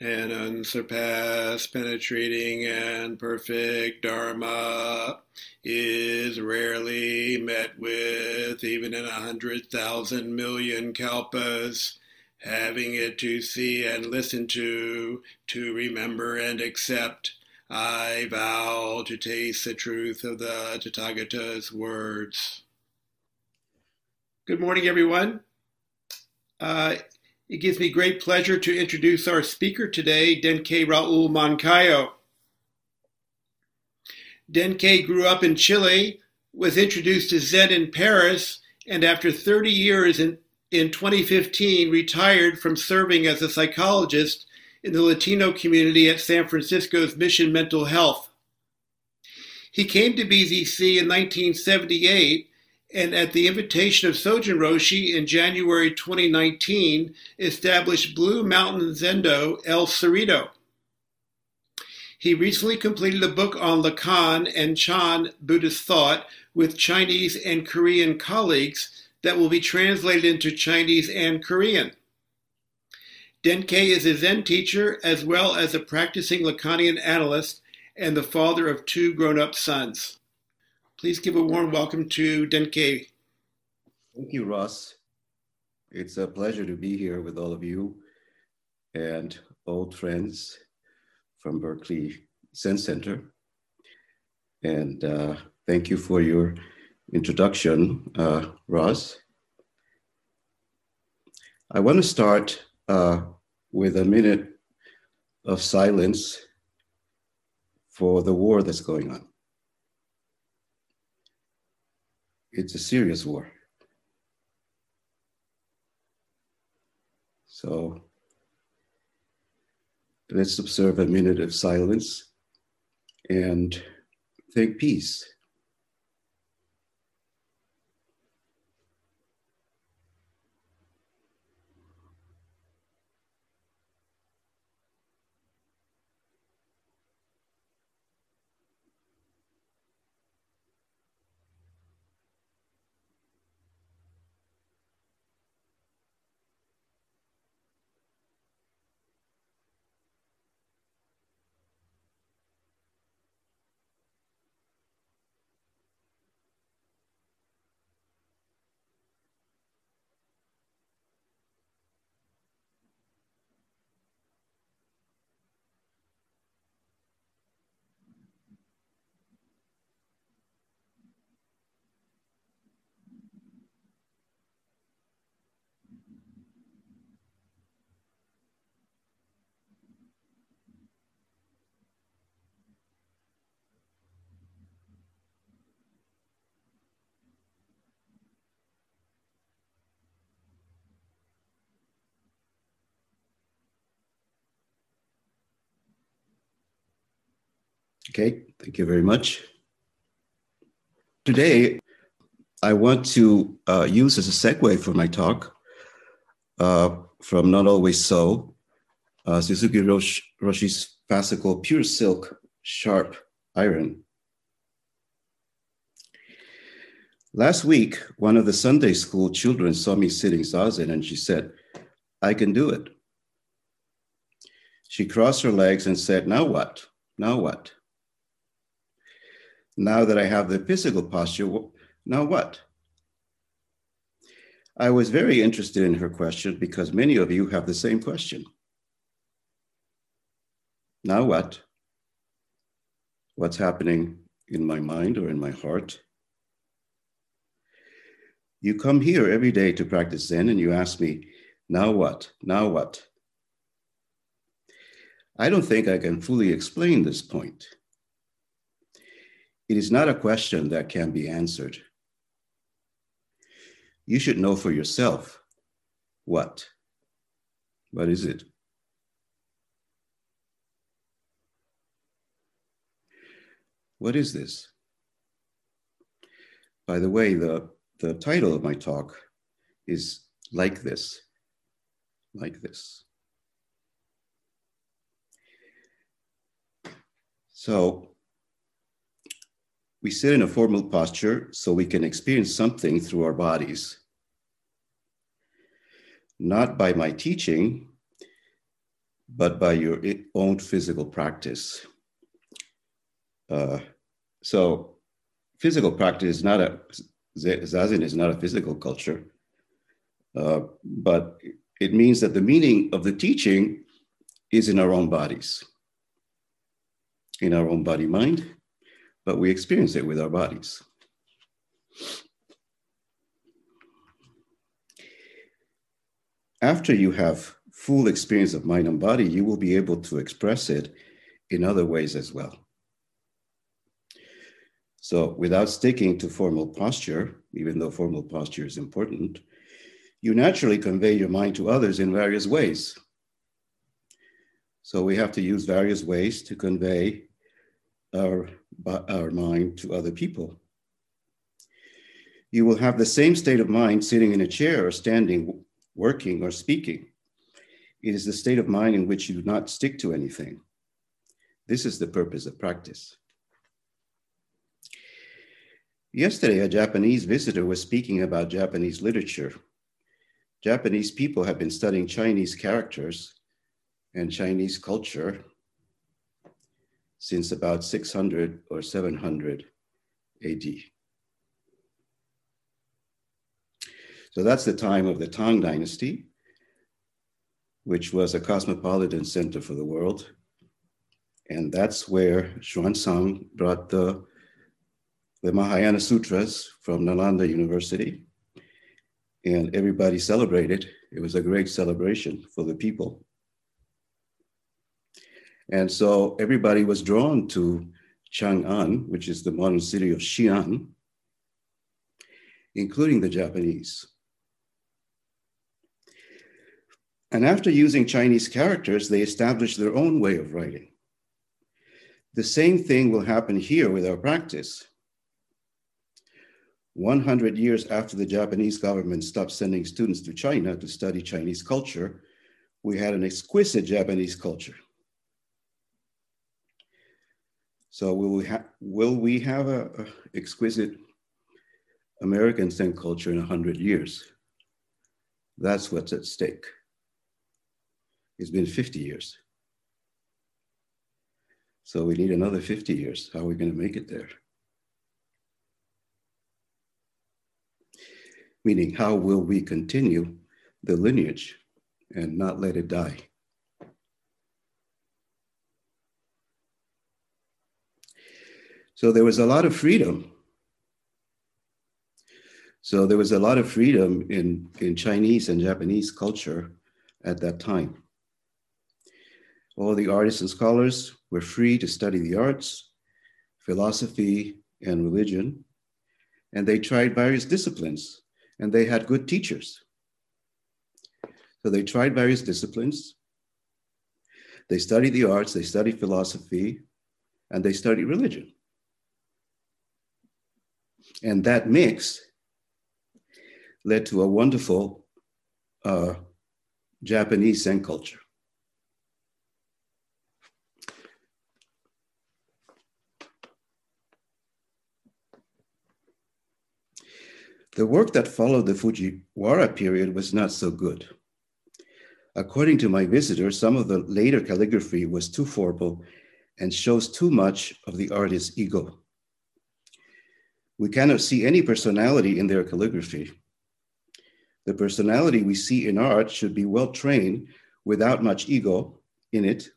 and unsurpassed, penetrating, and perfect Dharma is rarely met with, even in a hundred thousand million kalpas. Having it to see and listen to, to remember and accept, I vow to taste the truth of the Tathagata's words. Good morning, everyone. Uh, it gives me great pleasure to introduce our speaker today, Denke Raul Moncayo. Denke grew up in Chile, was introduced to Zen in Paris, and after 30 years in, in 2015 retired from serving as a psychologist in the Latino community at San Francisco's Mission Mental Health. He came to BZC in 1978 and at the invitation of Sojun Roshi in January 2019, established Blue Mountain Zendo El Cerrito. He recently completed a book on Lacan and Chan Buddhist thought with Chinese and Korean colleagues that will be translated into Chinese and Korean. Denke is a Zen teacher as well as a practicing Lacanian analyst and the father of two grown up sons. Please give a warm welcome to Denke. Thank you, Ross. It's a pleasure to be here with all of you and old friends from Berkeley Zen Center. And uh, thank you for your introduction, uh, Ross. I want to start uh, with a minute of silence for the war that's going on. It's a serious war. So let's observe a minute of silence and think peace. Okay, thank you very much. Today, I want to uh, use as a segue for my talk uh, from Not Always So, uh, Suzuki Rosh, Roshi's fascicle Pure Silk Sharp Iron. Last week, one of the Sunday school children saw me sitting zazen and she said, I can do it. She crossed her legs and said, Now what? Now what? Now that I have the physical posture, now what? I was very interested in her question because many of you have the same question. Now what? What's happening in my mind or in my heart? You come here every day to practice Zen and you ask me, now what? Now what? I don't think I can fully explain this point. It is not a question that can be answered. You should know for yourself what. What is it? What is this? By the way, the, the title of my talk is Like This. Like This. So, we sit in a formal posture so we can experience something through our bodies. Not by my teaching, but by your own physical practice. Uh, so, physical practice is not a zazen is not a physical culture, uh, but it means that the meaning of the teaching is in our own bodies, in our own body mind, but we experience it with our bodies. After you have full experience of mind and body, you will be able to express it in other ways as well. So, without sticking to formal posture, even though formal posture is important, you naturally convey your mind to others in various ways. So, we have to use various ways to convey our, our uh, mind to other people. You will have the same state of mind sitting in a chair or standing, working or speaking. It is the state of mind in which you do not stick to anything. This is the purpose of practice. Yesterday, a Japanese visitor was speaking about Japanese literature. Japanese people have been studying Chinese characters and Chinese culture since about 600 or 700 AD. So that's the time of the Tang Dynasty, which was a cosmopolitan center for the world. And that's where Xuanzang brought the the Mahayana Sutras from Nalanda University. And everybody celebrated. It was a great celebration for the people. And so everybody was drawn to Chang'an, which is the modern city of Xi'an, including the Japanese. And after using Chinese characters, they established their own way of writing. The same thing will happen here with our practice. 100 years after the Japanese government stopped sending students to China to study Chinese culture, we had an exquisite Japanese culture. So will we, ha- will we have an exquisite American Zen culture in 100 years? That's what's at stake. It's been 50 years. So we need another 50 years. How are we going to make it there? meaning how will we continue the lineage and not let it die? So there was a lot of freedom. So there was a lot of freedom in, in Chinese and Japanese culture at that time. All the artists and scholars were free to study the arts, philosophy, and religion, and they tried various disciplines and they had good teachers. So they tried various disciplines. They studied the arts, they studied philosophy, and they studied religion. And that mix led to a wonderful uh, Japanese Zen culture. The work that followed the Fujiwara period was not so good. According to my visitor, some of the later calligraphy was too formal and shows too much of the artist's ego. We cannot see any personality in their calligraphy. The personality we see in art should be well trained without much ego in it.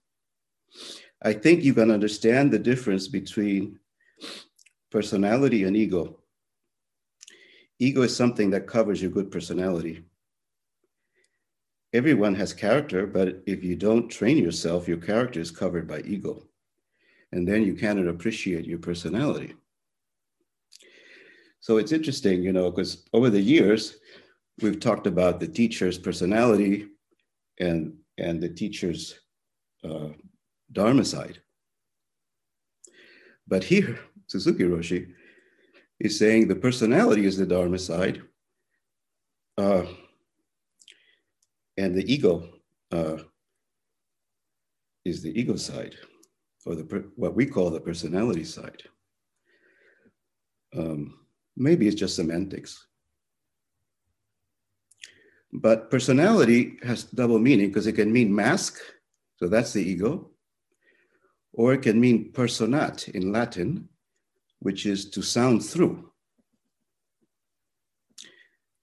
I think you can understand the difference between personality and ego. Ego is something that covers your good personality. Everyone has character, but if you don't train yourself, your character is covered by ego. And then you cannot appreciate your personality. So it's interesting, you know, because over the years, we've talked about the teacher's personality and, and the teacher's uh, dharma side. But here, Suzuki Roshi is saying the personality is the Dharma side, uh, and the ego uh, is the ego side, or the what we call the personality side. Um, maybe it's just semantics. But personality has double meaning because it can mean mask. So that's the ego. Or it can mean personat in Latin, which is to sound through.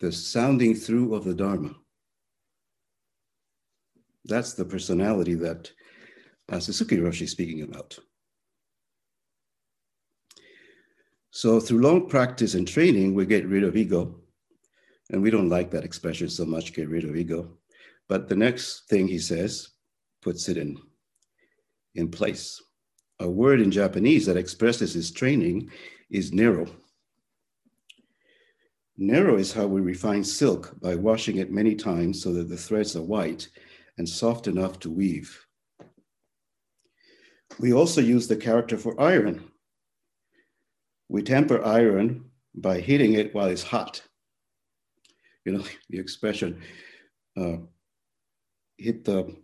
The sounding through of the Dharma. That's the personality that uh, Suzuki Roshi is speaking about. So through long practice and training, we get rid of ego. And we don't like that expression so much, get rid of ego. But the next thing he says puts it in, in place. A word in Japanese that expresses his training is nero. Nero is how we refine silk by washing it many times so that the threads are white and soft enough to weave. We also use the character for iron. We temper iron by heating it while it's hot. You know, the expression, uh, hit the,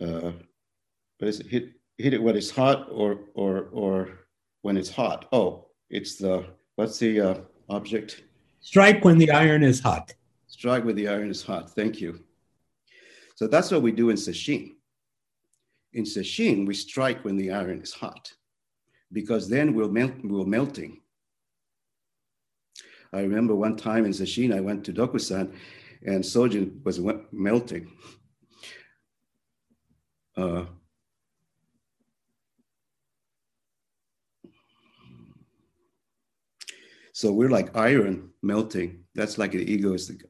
uh, what is it? Hit, hit it when it's hot or, or, or when it's hot. Oh, it's the, what's the uh, object? Strike when the iron is hot. Strike when the iron is hot. Thank you. So that's what we do in sesshin. In sesshin, we strike when the iron is hot because then we're, melt, we're melting. I remember one time in sesshin, I went to Dokusan and Sojun was melting. Uh, so we're like iron melting. That's like the egoistic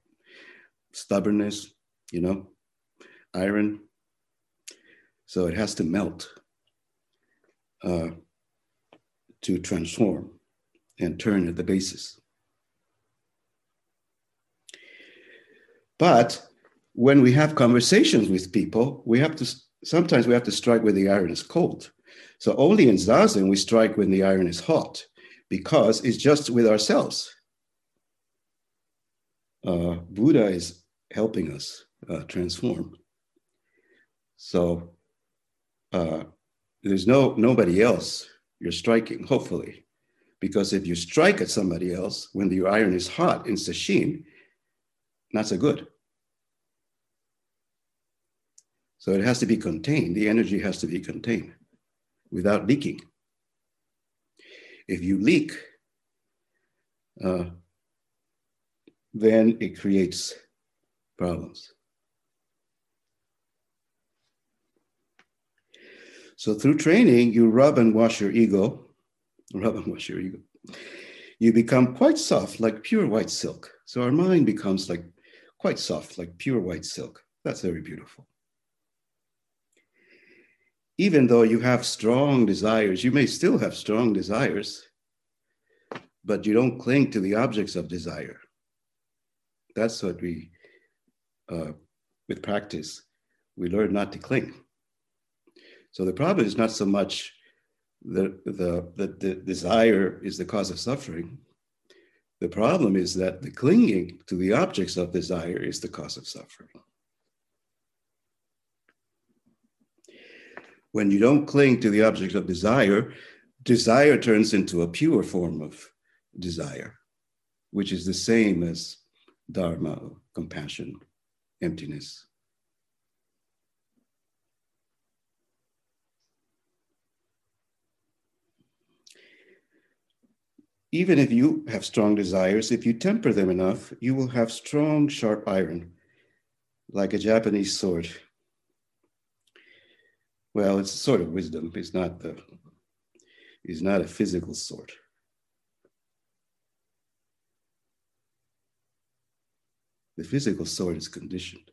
stubbornness, you know, iron. So it has to melt uh, to transform and turn at the basis. But when we have conversations with people, we have to sometimes we have to strike where the iron is cold. So only in zazen we strike when the iron is hot, because it's just with ourselves. Uh, Buddha is helping us uh, transform. So uh, there's no nobody else you're striking, hopefully, because if you strike at somebody else when the iron is hot in sesshin, not so good. So it has to be contained. The energy has to be contained without leaking. If you leak, uh, then it creates problems. So through training, you rub and wash your ego, rub and wash your ego. You become quite soft, like pure white silk. So our mind becomes like quite soft, like pure white silk. That's very beautiful. Even though you have strong desires, you may still have strong desires, but you don't cling to the objects of desire. That's what we, uh, with practice, we learn not to cling. So the problem is not so much the, the, the, the desire is the cause of suffering. The problem is that the clinging to the objects of desire is the cause of suffering. When you don't cling to the object of desire, desire turns into a pure form of desire, which is the same as dharma, compassion, emptiness. Even if you have strong desires, if you temper them enough, you will have strong, sharp iron, like a Japanese sword. Well, it's a sort of wisdom. It's not the. It's not a physical sword. The physical sword is conditioned.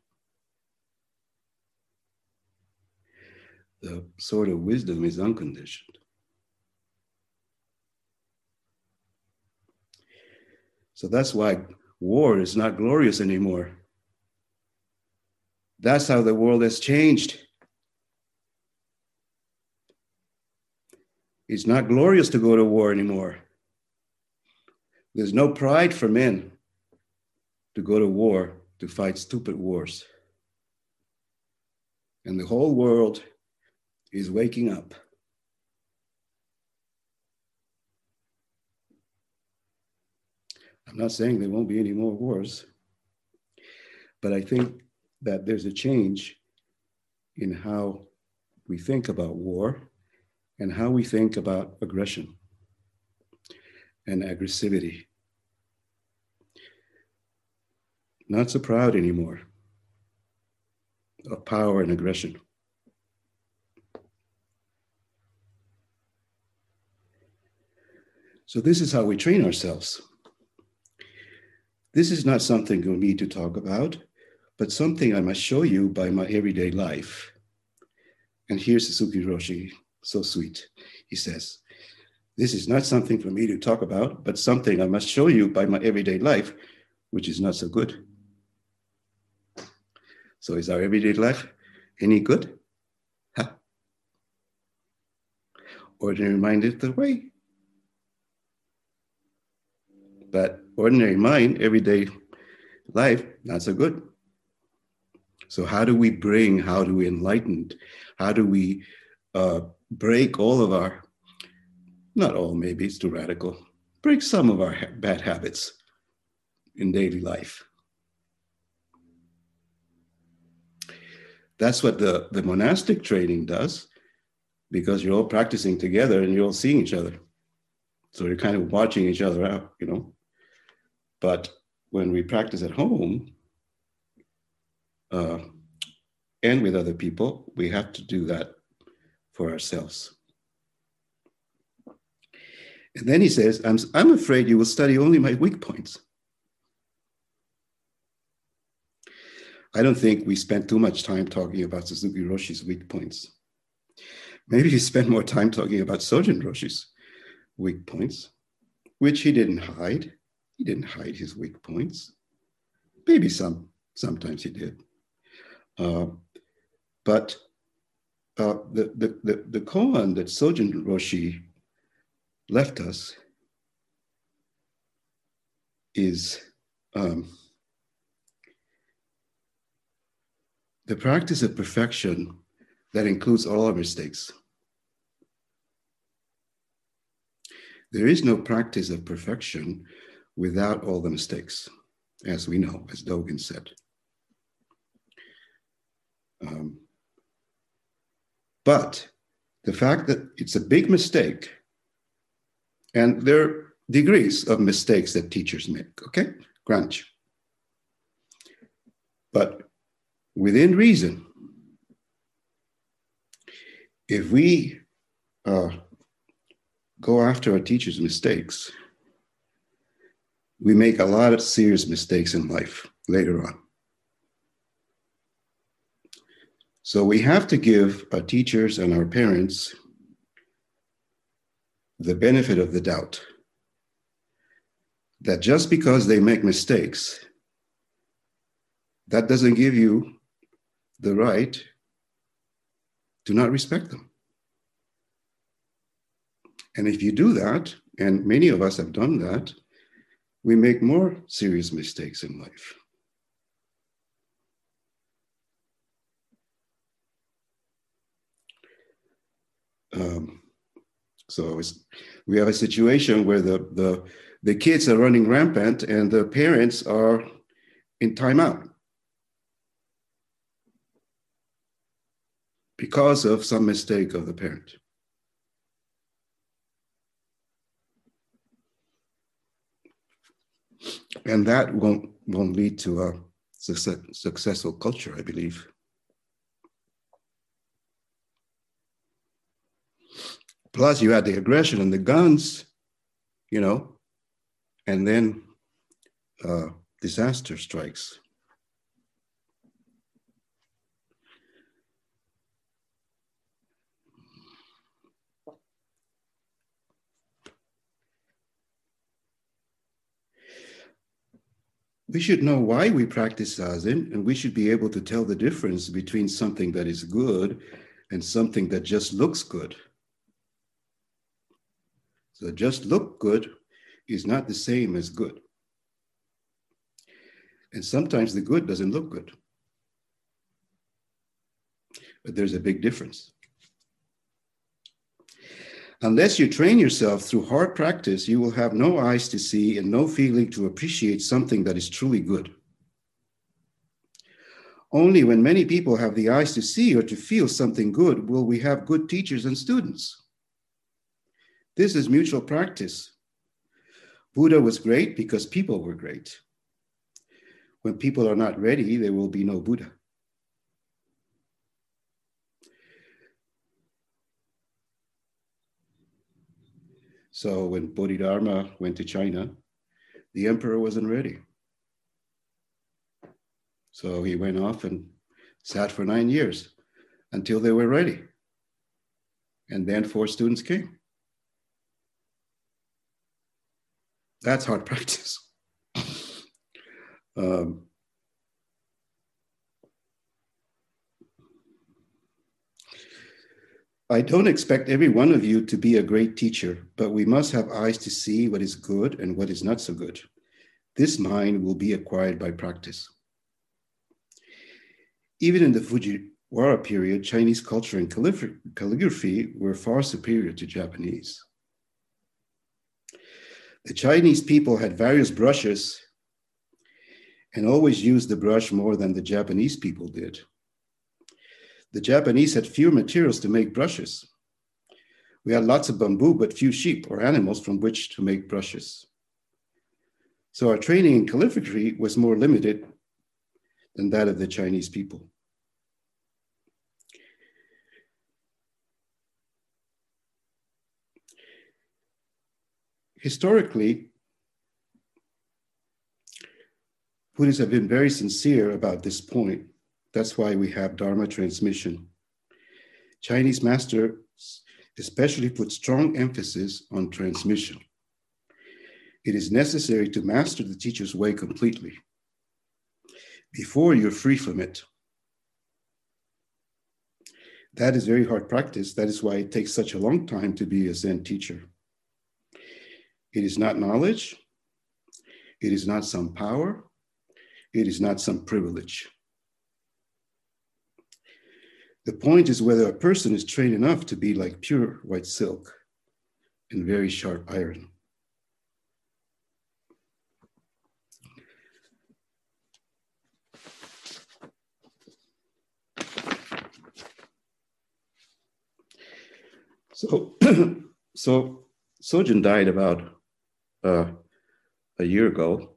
The sword of wisdom is unconditioned. So that's why war is not glorious anymore. That's how the world has changed. It's not glorious to go to war anymore. There's no pride for men to go to war to fight stupid wars. And the whole world is waking up. I'm not saying there won't be any more wars, but I think that there's a change in how we think about war and how we think about aggression and aggressivity. Not so proud anymore of power and aggression. So, this is how we train ourselves. This is not something for me to talk about, but something I must show you by my everyday life. And here's Suzuki Roshi, so sweet. He says, This is not something for me to talk about, but something I must show you by my everyday life, which is not so good. So, is our everyday life any good? Huh? Ordinary mind is the way. But ordinary mind, everyday life, not so good. So, how do we bring, how do we enlighten, how do we uh, break all of our, not all, maybe it's too radical, break some of our ha- bad habits in daily life? That's what the, the monastic training does because you're all practicing together and you're all seeing each other. So you're kind of watching each other out, you know. But when we practice at home uh, and with other people, we have to do that for ourselves. And then he says, I'm, I'm afraid you will study only my weak points. I don't think we spent too much time talking about Suzuki Roshi's weak points. Maybe we spent more time talking about Sojun Roshi's weak points, which he didn't hide. He didn't hide his weak points. Maybe some, sometimes he did. Uh, but uh, the, the, the, the koan that Sojun Roshi left us is um, the practice of perfection that includes all our mistakes. There is no practice of perfection without all the mistakes, as we know, as Dogen said. Um, but the fact that it's a big mistake, and there are degrees of mistakes that teachers make, okay? Grant you. But within reason, if we uh, go after our teacher's mistakes, we make a lot of serious mistakes in life later on. So we have to give our teachers and our parents the benefit of the doubt that just because they make mistakes, that doesn't give you the right to not respect them. And if you do that, and many of us have done that, we make more serious mistakes in life. Um, so we have a situation where the, the, the kids are running rampant and the parents are in timeout. because of some mistake of the parent. And that won't, won't lead to a success, successful culture, I believe. Plus, you had the aggression and the guns, you know, and then uh, disaster strikes. We should know why we practice zazen, and we should be able to tell the difference between something that is good and something that just looks good. So, just look good is not the same as good. And sometimes the good doesn't look good. But there's a big difference. Unless you train yourself through hard practice, you will have no eyes to see and no feeling to appreciate something that is truly good. Only when many people have the eyes to see or to feel something good will we have good teachers and students. This is mutual practice. Buddha was great because people were great. When people are not ready, there will be no Buddha. So when Bodhidharma went to China, the emperor wasn't ready. So he went off and sat for nine years until they were ready. And then four students came. That's hard practice. um, I don't expect every one of you to be a great teacher, but we must have eyes to see what is good and what is not so good. This mind will be acquired by practice. Even in the Fujiwara period, Chinese culture and calligraphy were far superior to Japanese. The Chinese people had various brushes and always used the brush more than the Japanese people did. The Japanese had fewer materials to make brushes. We had lots of bamboo, but few sheep or animals from which to make brushes. So our training in calligraphy was more limited than that of the Chinese people. Historically, Buddhists have been very sincere about this point that's why we have Dharma transmission. Chinese masters especially put strong emphasis on transmission. It is necessary to master the teacher's way completely before you're free from it. That is very hard practice. That is why it takes such a long time to be a Zen teacher. It is not knowledge. It is not some power. It is not some privilege. The point is whether a person is trained enough to be like pure white silk and very sharp iron. So, so Sojun died about uh, a year ago.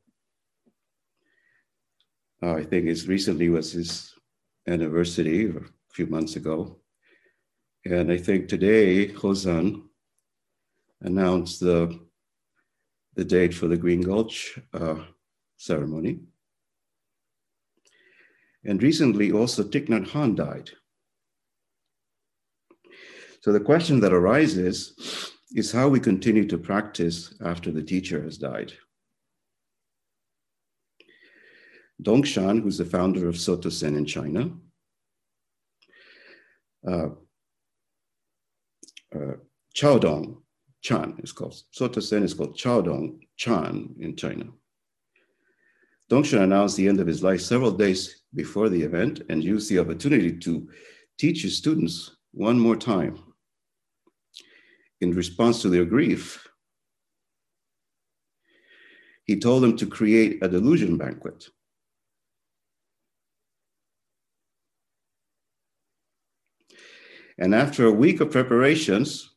Uh, I think it's recently was his anniversary or a few months ago. And I think today, Hozan announced the, the date for the Green Gulch uh, ceremony. And recently, also Thich Nhat Hanh died. So the question that arises is how we continue to practice after the teacher has died. Dongshan, who's the founder of Soto Zen in China, uh, uh, Caodong Chan is called. Soto Zen is called Caodong Chan in China. Dongshan announced the end of his life several days before the event and used the opportunity to teach his students one more time in response to their grief. He told them to create a delusion banquet And after a week of preparations,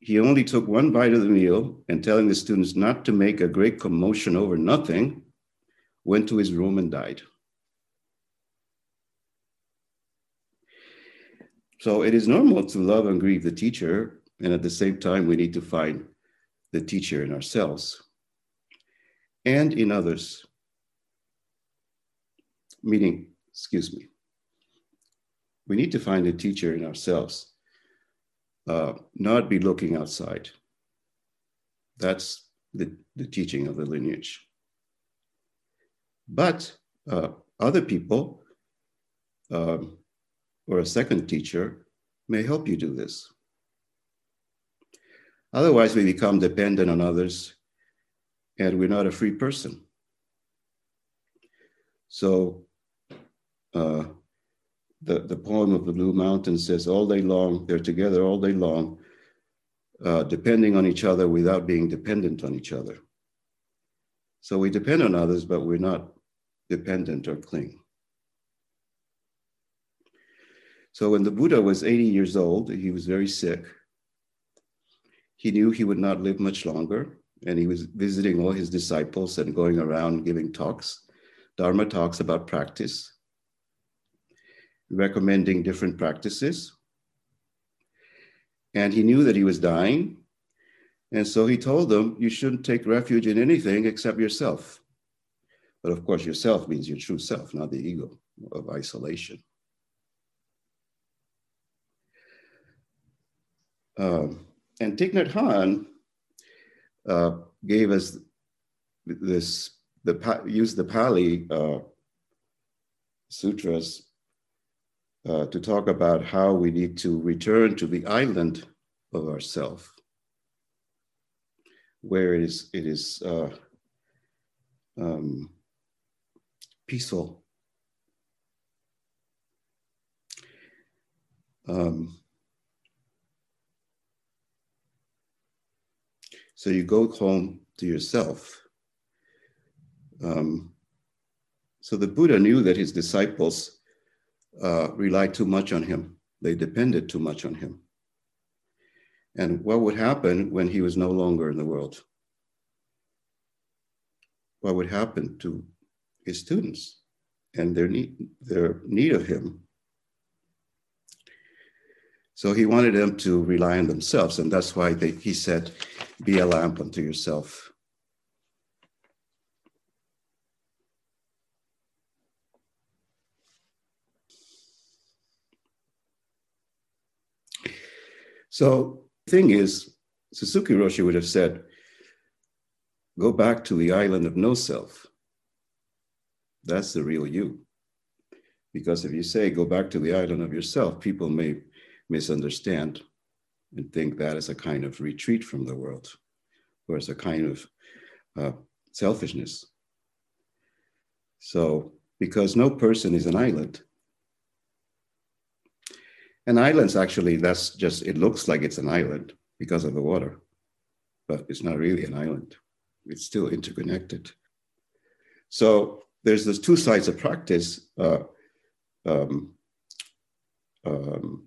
he only took one bite of the meal and telling the students not to make a great commotion over nothing, went to his room and died. So it is normal to love and grieve the teacher, and at the same time, we need to find the teacher in ourselves and in others. Meaning, excuse me, we need to find a teacher in ourselves, uh, not be looking outside. That's the, the teaching of the lineage. But uh, other people um, or a second teacher may help you do this. Otherwise, we become dependent on others and we're not a free person. So, uh, the, the poem of the Blue Mountain says, all day long, they're together all day long, uh, depending on each other without being dependent on each other. So we depend on others, but we're not dependent or cling. So when the Buddha was 80 years old, he was very sick. He knew he would not live much longer, and he was visiting all his disciples and going around giving talks, Dharma talks about practice, recommending different practices. And he knew that he was dying. And so he told them, You shouldn't take refuge in anything except yourself. But of course, yourself means your true self, not the ego of isolation. Um, and Thich Nhat Hanh uh, gave us this, the used the Pali uh, sutras uh, to talk about how we need to return to the island of ourself, where it is, it is uh, um, peaceful. Um, so you go home to yourself. Um, so the Buddha knew that his disciples uh, relied too much on him. They depended too much on him. And what would happen when he was no longer in the world? What would happen to his students and their need, their need of him? So he wanted them to rely on themselves, and that's why they, he said, "Be a lamp unto yourself." So, the thing is, Suzuki Roshi would have said, go back to the island of no self. That's the real you. Because if you say go back to the island of yourself, people may misunderstand and think that is a kind of retreat from the world or as a kind of uh, selfishness. So, because no person is an island, and islands actually, that's just, it looks like it's an island because of the water, but it's not really an island. It's still interconnected. So there's those two sides of practice. Uh, um, um,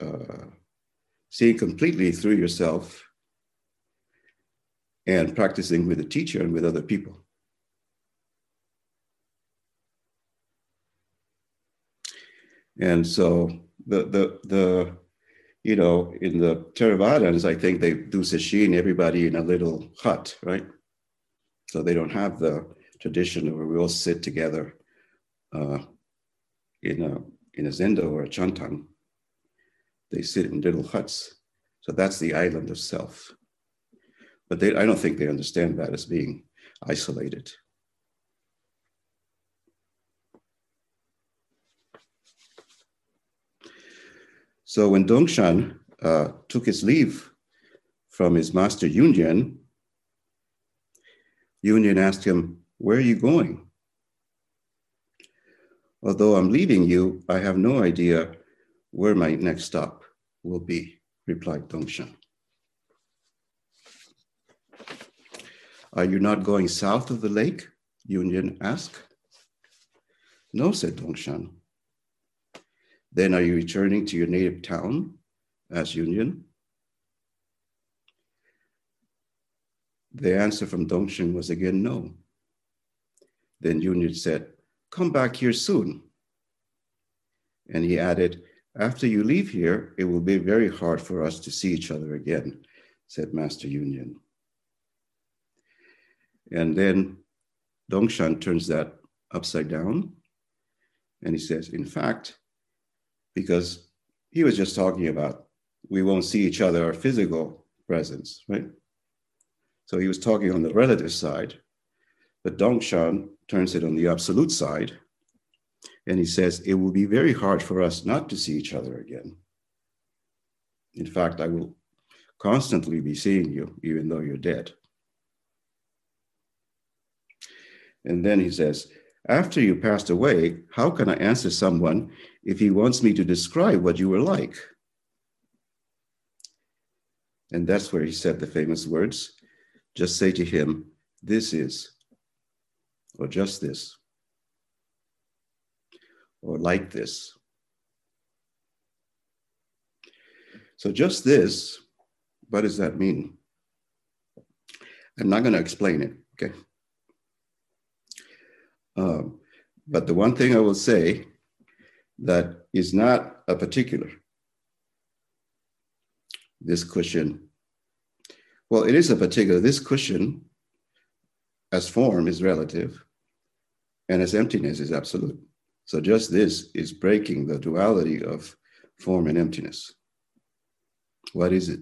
uh, seeing completely through yourself and practicing with a teacher and with other people. And so the the the you know in the Theravadins, I think they do sesshin everybody in a little hut, right? So they don't have the tradition where we all sit together uh, in a in a zendo or a chantan. They sit in little huts. So that's the island of self. But they, I don't think they understand that as being isolated. So when Dongshan uh, took his leave from his master Yunyan, Yunyan asked him, Where are you going? Although I'm leaving you, I have no idea where my next stop will be, replied Dongshan. Are you not going south of the lake? Yunyan asked. No, said Dongshan. Then are you returning to your native town as Yunyan? The answer from Dongshan was again no. Then Yunyan said, Come back here soon. And he added, After you leave here, it will be very hard for us to see each other again, said Master Yunyan. And then Dongshan turns that upside down and he says, In fact, because he was just talking about we won't see each other, our physical presence, right? So he was talking on the relative side, but Dongshan turns it on the absolute side. And he says, it will be very hard for us not to see each other again. In fact, I will constantly be seeing you, even though you're dead. And then he says, after you passed away, how can I answer someone if he wants me to describe what you were like? And that's where he said the famous words just say to him, This is, or just this. or like this. So, just this, what does that mean? I'm not going to explain it, okay? Um, but the one thing I will say that is not a particular, this cushion, well, it is a particular, this cushion as form is relative and as emptiness is absolute. So just this is breaking the duality of form and emptiness. What is it?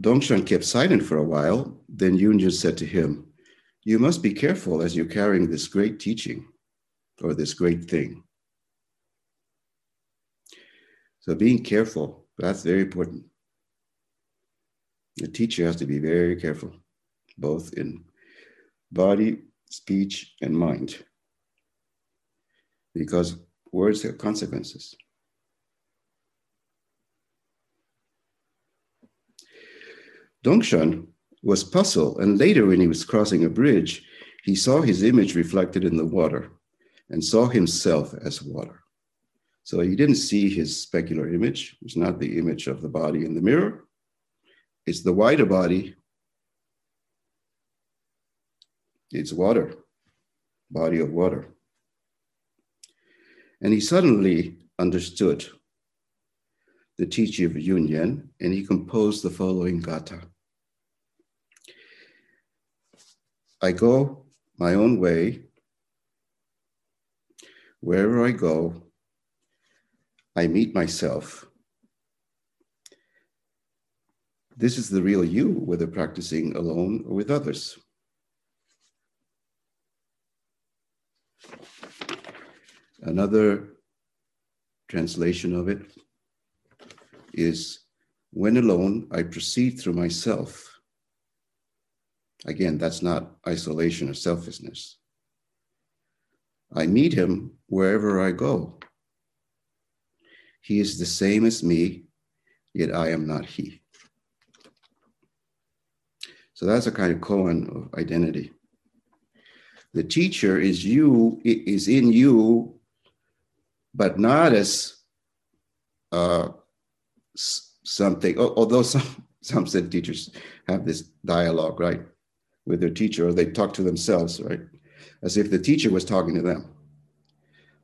Dongshan kept silent for a while. Then Yunyan said to him, You must be careful as you're carrying this great teaching or this great thing. So being careful, that's very important. The teacher has to be very careful, both in body, speech, and mind, because words have consequences. Dongshan was puzzled, and later, when he was crossing a bridge, he saw his image reflected in the water and saw himself as water. So he didn't see his specular image. It's not the image of the body in the mirror, it's the wider body. It's water, body of water. And he suddenly understood the teaching of Yunyan, and he composed the following gatha. I go my own way. Wherever I go, I meet myself. This is the real you, whether practicing alone or with others. Another translation of it is when alone, I proceed through myself. Again, that's not isolation or selfishness. I meet him wherever I go. He is the same as me, yet I am not he. So that's a kind of koan of identity. The teacher is you, is in you, but not as uh, something, although some, some Zen teachers have this dialogue, right, with their teacher, or they talk to themselves, right, as if the teacher was talking to them.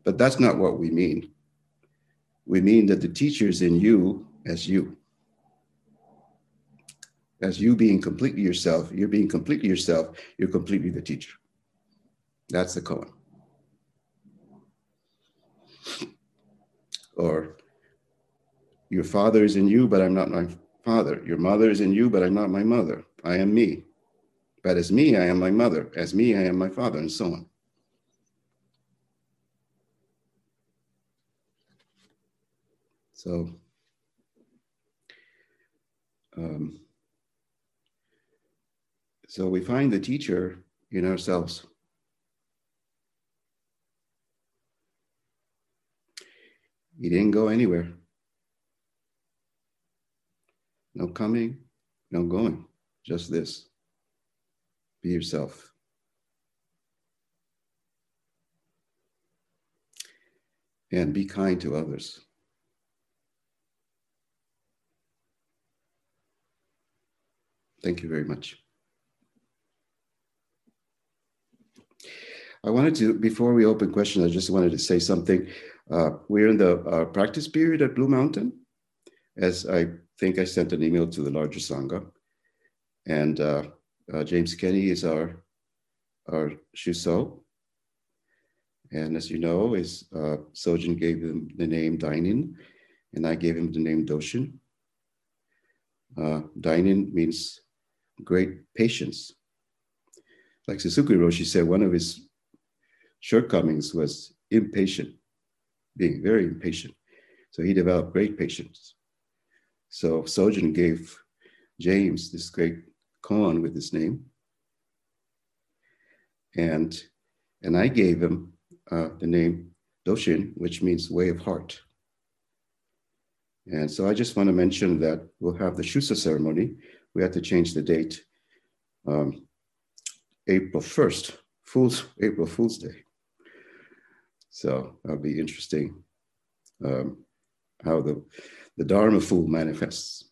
But that's not what we mean. We mean that the teacher is in you as you. As you being completely yourself, you're being completely yourself, you're completely the teacher. That's the koan. Or your father is in you, but I'm not my father. Your mother is in you, but I'm not my mother. I am me. But as me, I am my mother. As me, I am my father, and so on. So, um, so we find the teacher in ourselves. He didn't go anywhere. No coming, no going, just this. Be yourself. And be kind to others. Thank you very much. I wanted to, before we open questions, I just wanted to say something. Uh, we're in the uh, practice period at Blue Mountain, as I think I sent an email to the larger Sangha. And uh, uh, James Kenny is our, our Shuso. And as you know, is uh, Sojun gave him the name Dainin, and I gave him the name Doshin. Uh, Dainin means great patience. Like Suzuki Roshi said, one of his shortcomings was impatient, being very impatient. So he developed great patience. So Sojun gave James this great koan with his name. And, and I gave him uh, the name Doshin, which means way of heart. And so I just want to mention that we'll have the Shuso ceremony we had to change the date. Um, April 1st, Fool's, April Fool's Day. So that'll be interesting um, how the, the Dharma Fool manifests.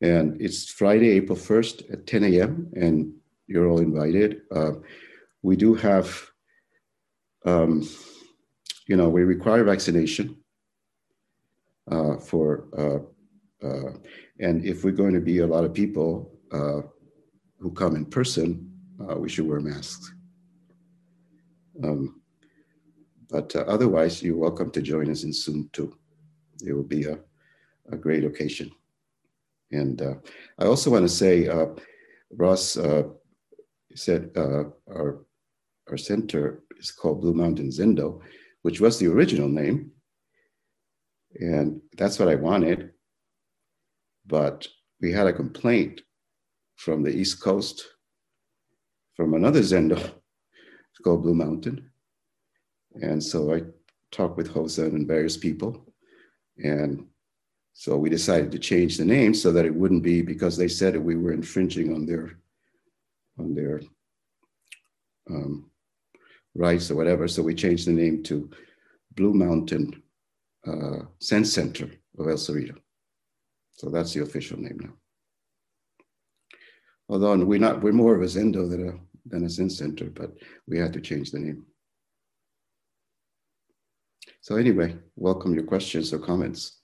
And it's Friday, April 1st at 10 a.m., and you're all invited. Uh, we do have, um, you know, we require vaccination uh, for, uh, uh and if we're going to be a lot of people uh, who come in person, uh, we should wear masks. Um, but otherwise, you're welcome to join us in Zoom too. It will be a, a great occasion. And uh, I also want to say, uh, Ross uh, said uh, our, our center is called Blue Mountain Zendo, which was the original name. And that's what I wanted. But we had a complaint from the East Coast from another Zendo. It's called Blue Mountain. And so I talked with Hozan and various people. And so we decided to change the name so that it wouldn't be because they said that we were infringing on their on their um, rights or whatever. So we changed the name to Blue Mountain uh, Zen Center of El Cerrito. So that's the official name now. Although we're not, we're more of a Zendo than a than a Zen Center, but we had to change the name. So anyway, welcome your questions or comments.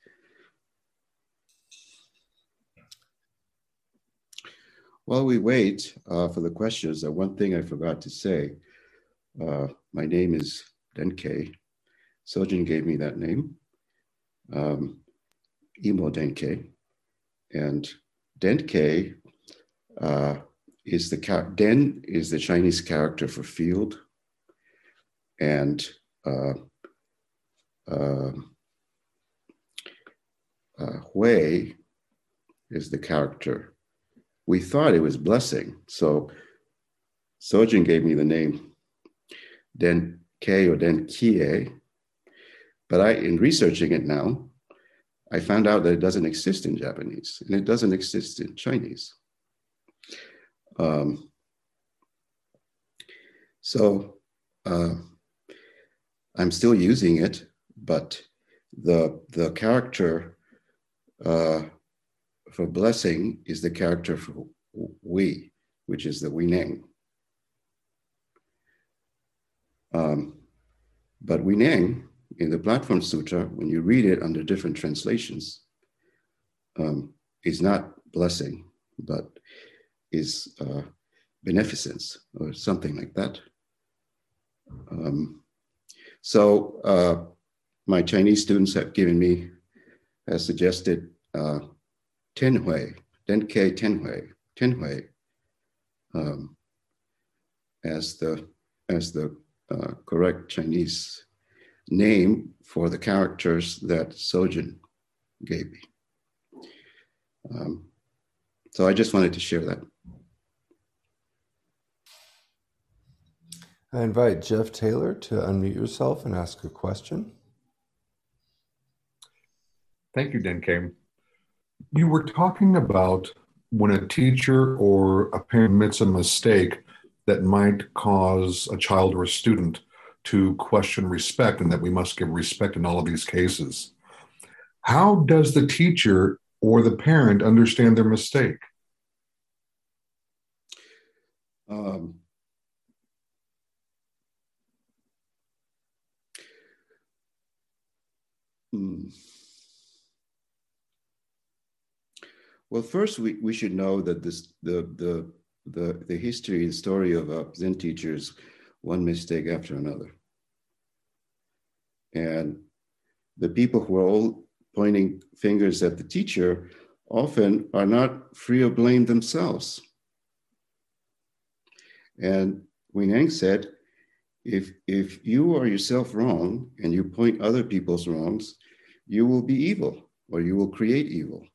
While we wait uh, for the questions, uh, one thing I forgot to say, uh, my name is Denke. Sojun gave me that name, um, Imo Denke. And Denke uh, is the, Den is the Chinese character for field. And uh, uh, uh, Hui is the character we thought it was blessing. So Sojun gave me the name Den K or Den Kie. But I, in researching it now, I found out that it doesn't exist in Japanese and it doesn't exist in Chinese. Um, so uh, I'm still using it, but the the character uh, for blessing is the character for we, which is the Huineng. Um, but Huineng, in the Platform Sutra, when you read it under different translations, um, is not blessing, but is uh, beneficence or something like that. Um, so uh, my Chinese students have given me, has suggested uh, Tenhui, Denke Tenhui, Tenhui, um, as the as the uh, correct Chinese name for the characters that Sojun gave me. Um, so I just wanted to share that. I invite Jeff Taylor to unmute yourself and ask a question. Thank you, Denke. You were talking about when a teacher or a parent makes a mistake that might cause a child or a student to question respect and that we must give respect in all of these cases. How does the teacher or the parent understand their mistake? Um, hmm. Well, first we, we should know that this the the the the history and story of uh, Zen teachers, one mistake after another, and the people who are all pointing fingers at the teacher often are not free of blame themselves. And Huineng said, if if you are yourself wrong and you point other people's wrongs, you will be evil or you will create evil.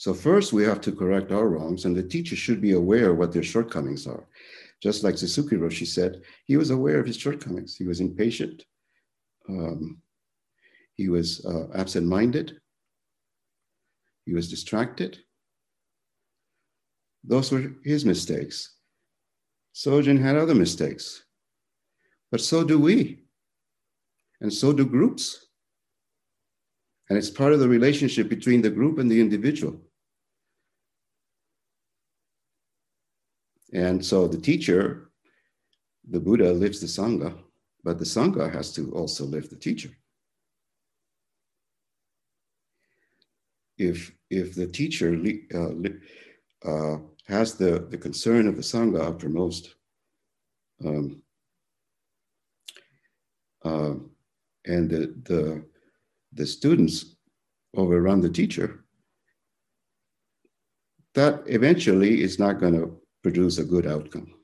So first we have to correct our wrongs, and the teacher should be aware what their shortcomings are. Just like Suzuki Roshi said, he was aware of his shortcomings. He was impatient. Um, he was uh, absent-minded. He was distracted. Those were his mistakes. Sojun had other mistakes. But so do we. And so do groups. And it's part of the relationship between the group and the individual. And so the teacher, the Buddha, lives the Sangha, but the Sangha has to also live the teacher. If, if the teacher uh, uh, has the, the concern of the Sangha uppermost, um, uh, and the, the, the students overrun the teacher, that eventually is not going to produce a good outcome.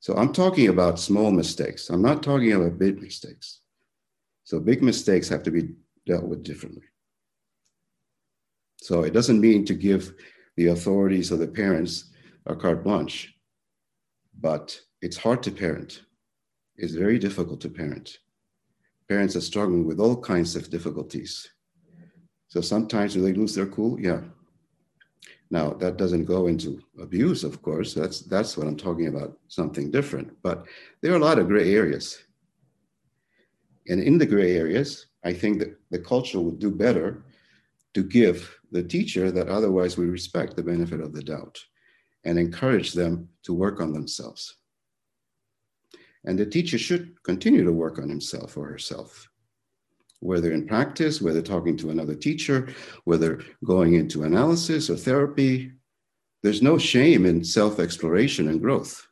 So I'm talking about small mistakes. I'm not talking about big mistakes. So big mistakes have to be dealt with differently. So it doesn't mean to give the authorities or the parents a carte blanche, but it's hard to parent. It's very difficult to parent. Parents are struggling with all kinds of difficulties. So sometimes do they lose their cool? Yeah, now, that doesn't go into abuse, of course. That's, that's what I'm talking about, something different. But there are a lot of gray areas. And in the gray areas, I think that the culture would do better to give the teacher that otherwise we respect the benefit of the doubt and encourage them to work on themselves. And the teacher should continue to work on himself or herself whether in practice, whether talking to another teacher, whether going into analysis or therapy. There's no shame in self exploration and growth.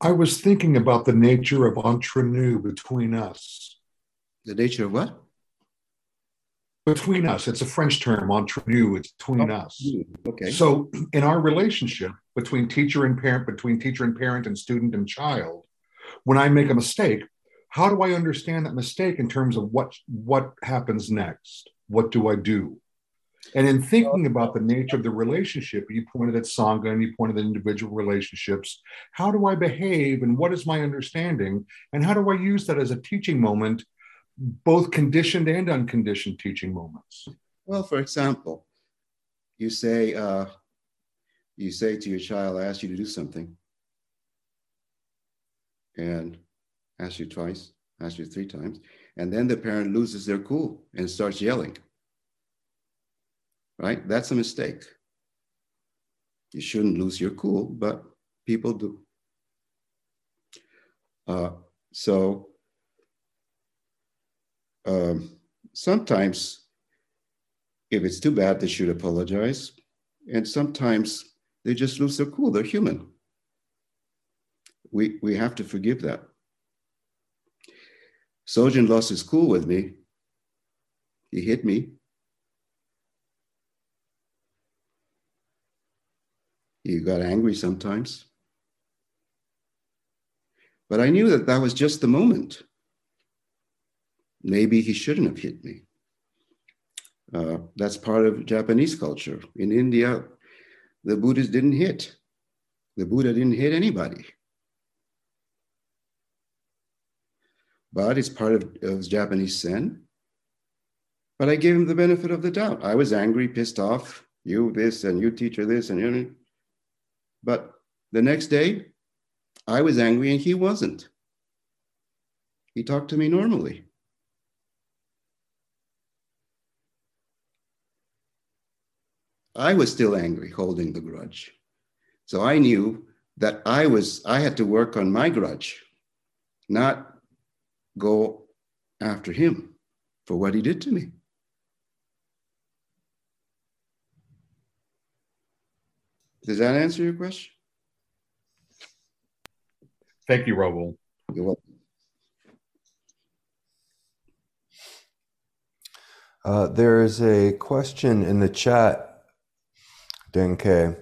I was thinking about the nature of entre nous between us. The nature of what? Between us. It's a French term, entre nous. It's between oh, us. Okay. So in our relationship between teacher and parent, between teacher and parent, and student and child, when I make a mistake, how do I understand that mistake in terms of what what happens next? What do I do? And in thinking about the nature of the relationship, you pointed at Sangha and you pointed at individual relationships. How do I behave and what is my understanding? And how do I use that as a teaching moment both conditioned and unconditioned teaching moments? Well, for example, you say uh, you say to your child, "I ask you to do something," and ask you twice, ask you three times, and then the parent loses their cool and starts yelling. Right? That's a mistake. You shouldn't lose your cool, but people do. Uh, so um, sometimes, if it's too bad, they should apologize. And sometimes they just lose their cool. They're human. We, we have to forgive that. Sojun lost his cool with me. He hit me. He got angry sometimes. But I knew that that was just the moment maybe he shouldn't have hit me. Uh, that's part of Japanese culture. In India, the Buddhists didn't hit. The Buddha didn't hit anybody. But it's part of, of Japanese Zen. But I gave him the benefit of the doubt. I was angry, pissed off. You this and you teacher this and you. But the next day, I was angry and he wasn't. He talked to me normally. I was still angry, holding the grudge. So I knew that I was I had to work on my grudge, not go after him for what he did to me. Does that answer your question? Thank you, Raul. You're welcome. Uh, there is a question in the chat Denke.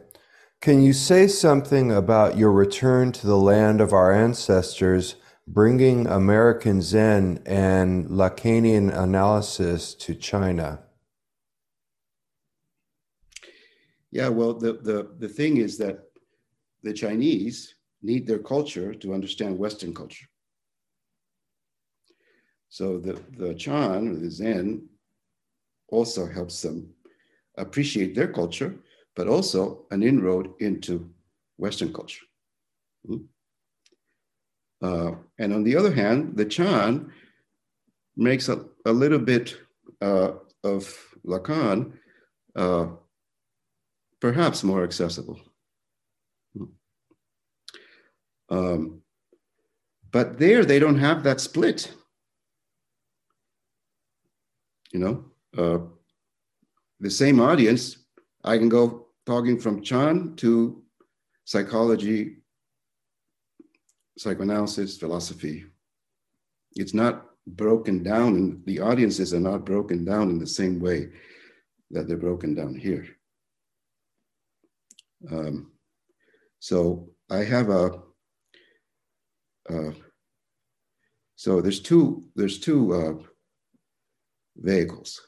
Can you say something about your return to the land of our ancestors, bringing American Zen and Lacanian analysis to China? Yeah, well, the, the, the thing is that the Chinese need their culture to understand Western culture. So the, the Chan the Zen also helps them appreciate their culture, but also an inroad into Western culture. Hmm? Uh, and on the other hand, the Chan makes a, a little bit uh, of Lacan uh, perhaps more accessible. Hmm. Um, but there, they don't have that split. You know, uh, the same audience, I can go talking from Chan to psychology, psychoanalysis, philosophy. It's not broken down, and the audiences are not broken down in the same way that they're broken down here. Um, so I have a, uh, so there's two, there's two uh, vehicles.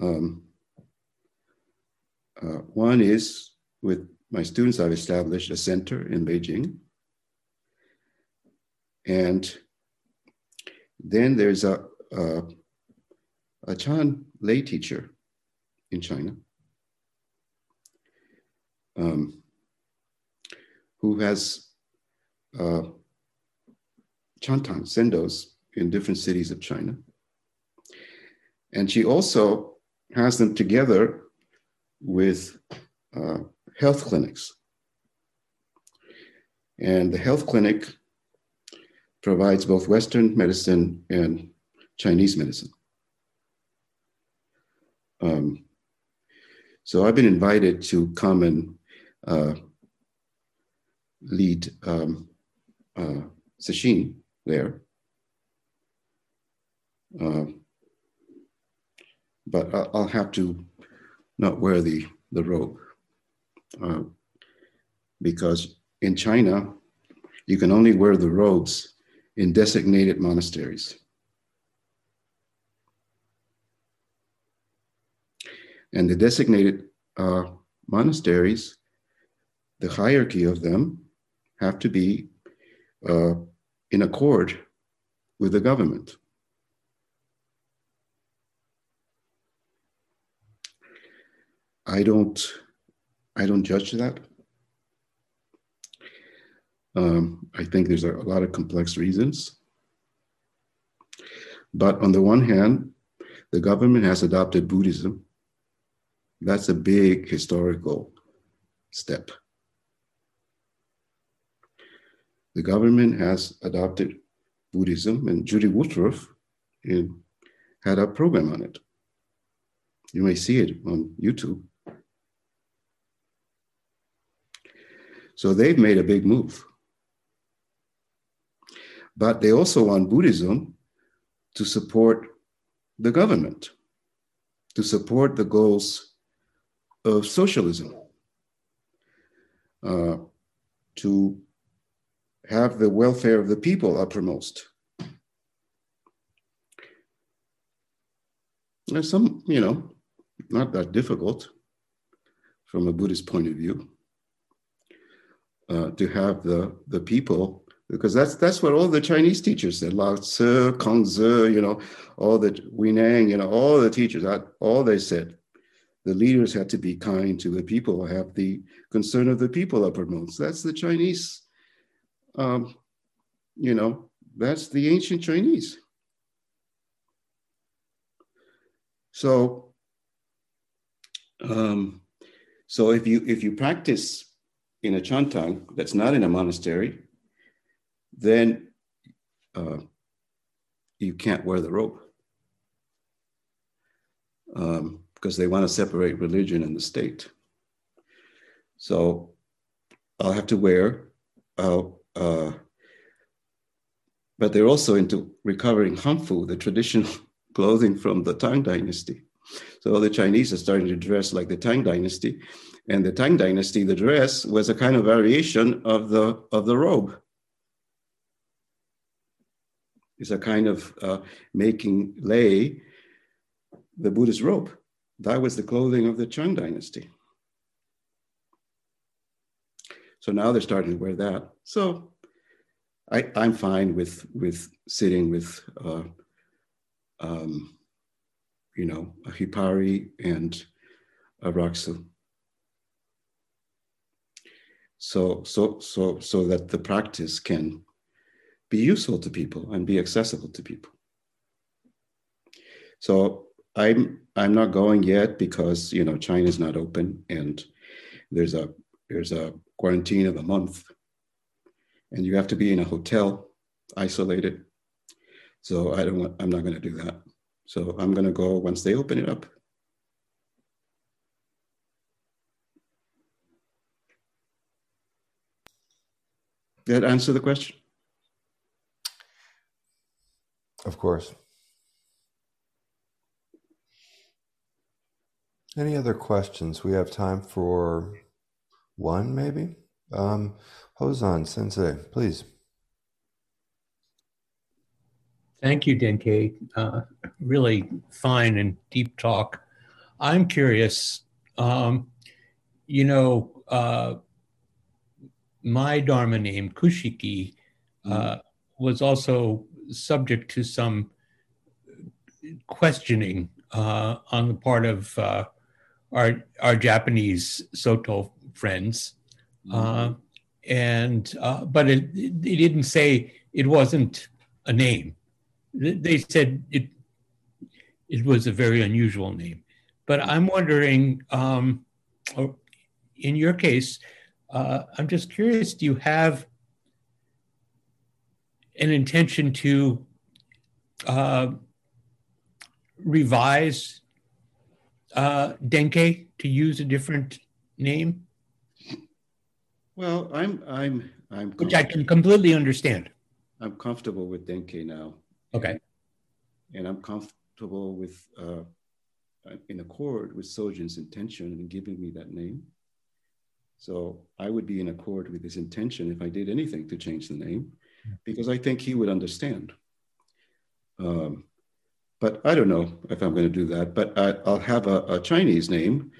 Um, uh, one is with my students, I've established a center in Beijing. And then there's a, a, a Chan lay teacher in China um, who has uh, Chantang, zendos in different cities of China. And she also has them together with uh, health clinics. And the health clinic provides both Western medicine and Chinese medicine. Um, so I've been invited to come and uh, lead um, uh, Sesshin there. Uh, but I'll have to not wear the, robe uh, because in China, you can only wear the robes in designated monasteries. And the designated uh, monasteries, the hierarchy of them have to be uh, in accord with the government. I don't, I don't judge that. Um, I think there's a, a lot of complex reasons. But on the one hand, the government has adopted Buddhism. That's a big historical step. The government has adopted Buddhism, and Judy Woodruff had a program on it. You may see it on YouTube. So they've made a big move. But they also want Buddhism to support the government, to support the goals of socialism, uh, to have the welfare of the people uppermost. There's some, you know, not that difficult from a Buddhist point of view uh, to have the, the people because that's that's what all the Chinese teachers said. Lao Tzu, Kongzi, you know, all the Huineng, you know, all the teachers, all they said. The leaders had to be kind to the people, have the concern of the people uppermost. That's the Chinese, um, you know, that's the ancient Chinese. So, um, so if you if you practice in a chantang that's not in a monastery, then uh, you can't wear the robe um, because they want to separate religion and the state. So I'll have to wear, uh, uh, but they're also into recovering hanfu, the traditional clothing from the Tang Dynasty. So the Chinese are starting to dress like the Tang Dynasty, and the Tang Dynasty, the dress was a kind of variation of the of the robe. It's a kind of uh, making lay the Buddhist robe that was the clothing of the Chang dynasty. So now they're starting to wear that. So I, I'm fine with with sitting with, uh, um, you know, a hippari and a rakusu. So so so so that the practice can be useful to people and be accessible to people. So I'm I'm not going yet because you know China's not open and there's a there's a quarantine of a month and you have to be in a hotel isolated. So I don't want I'm not going to do that. So I'm going to go once they open it up. That answer the question? Of course. Any other questions? We have time for one, maybe. Um, Hozan Sensei, please. Thank you, Denke. Uh, really fine and deep talk. I'm curious. Um, you know, uh, my Dharma name, Kushiki, uh, was also subject to some questioning uh, on the part of uh, our our Japanese Soto friends, uh, and uh, but it, it didn't say it wasn't a name. They said it it was a very unusual name. But I'm wondering, um, in your case, uh, I'm just curious: Do you have an intention to uh, revise uh, Denke to use a different name? Well, I'm I'm I'm which I can completely understand. I'm comfortable with Denke now. Okay. And I'm comfortable with uh, in accord with Sojun's intention in giving me that name. So I would be in accord with his intention if I did anything to change the name because I think he would understand. Um, but I don't know if I'm going to do that. But I, will have a, a, Chinese name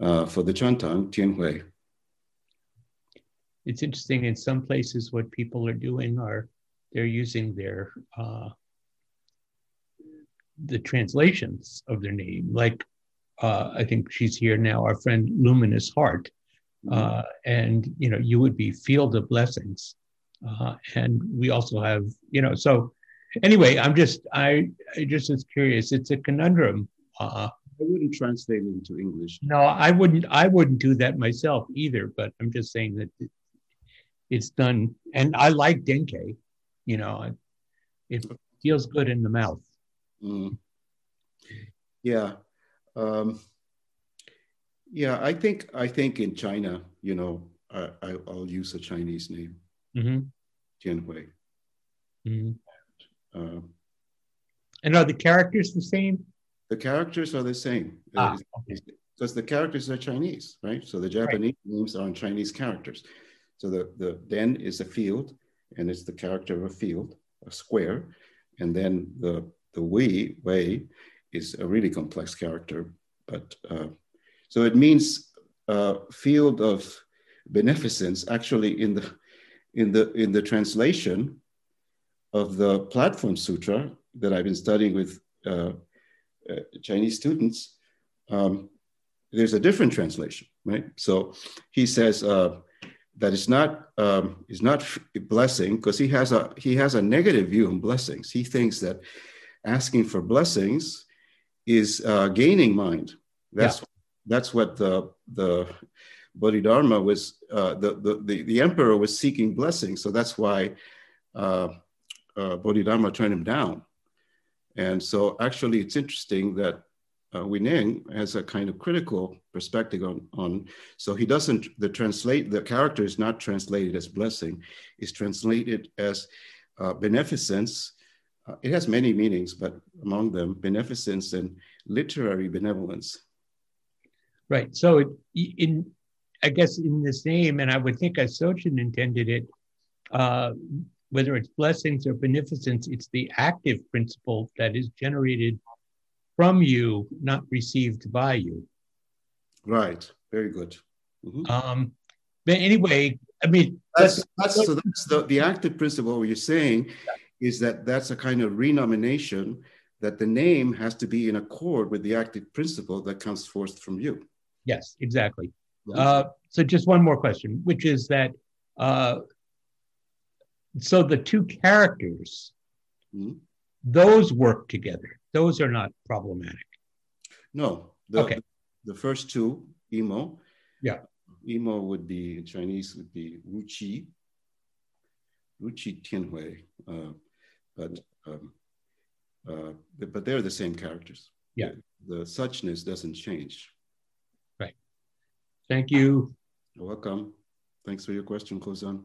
uh, for the Chantang, Tianhui. It's interesting. In some places, what people are doing are they're using their uh, the translations of their name. Like uh, I think she's here now. Our friend Luminous Heart. Uh, and you know, you would be Field of Blessings uh, and we also have, you know, so anyway, I'm just, I, I just was curious. It's a conundrum. Uh, I wouldn't translate it into English. No, I wouldn't. I wouldn't do that myself either. But I'm just saying that it, it's done, and I like denke. You know, it feels good in the mouth. Mm. Yeah, um, yeah. I think I think in China, you know, I, I, will use a Chinese name mm-hmm. Tianhui. Mm-hmm. Uh, and are the characters the same? The characters are the same. Ah, okay. Because the characters are Chinese, right? So the Japanese right. names are in Chinese characters. So the, the den is a field, and it's the character of a field, a square. And then the the Wei, Wei is a really complex character. But uh, so it means uh, field of beneficence actually in the in the in the translation of the platform sutra that I've been studying with uh, uh, Chinese students, um, there's a different translation, right? So he says uh, that it's not um, it's not blessing because he has a he has a negative view on blessings. He thinks that asking for blessings is uh, gaining mind. That's yeah. That's what the the Bodhidharma was uh, the, the, the emperor was seeking blessings, so that's why uh, uh, Bodhidharma turned him down. And so, actually, it's interesting that uh, Huineng has a kind of critical perspective on, on. So he doesn't the translate the character is not translated as blessing, is translated as uh, beneficence. Uh, it has many meanings, but among them, beneficence and literary benevolence. Right. So it, in I guess in the same, and I would think as Sojun intended it, uh, whether it's blessings or beneficence, it's the active principle that is generated from you, not received by you. Right. Very good. Mhm. Um, but anyway, I mean, That's, that's, so that's the, the active principle. What you're saying is that that's a kind of renomination that the name has to be in accord with the active principle that comes forth from you. Yes, exactly. Uh, so just one more question, which is that uh, so the two characters, Mhm. those work together. Those are not problematic. no, the, Okay. the first two, emo. Yeah. Emo would be in Chinese would be Wuqi, Wuqi Tianhui. Uh, but um, uh, but but they're the same characters. Yeah. The, the suchness doesn't change. Thank you. You're welcome. Thanks for your question, Hozan.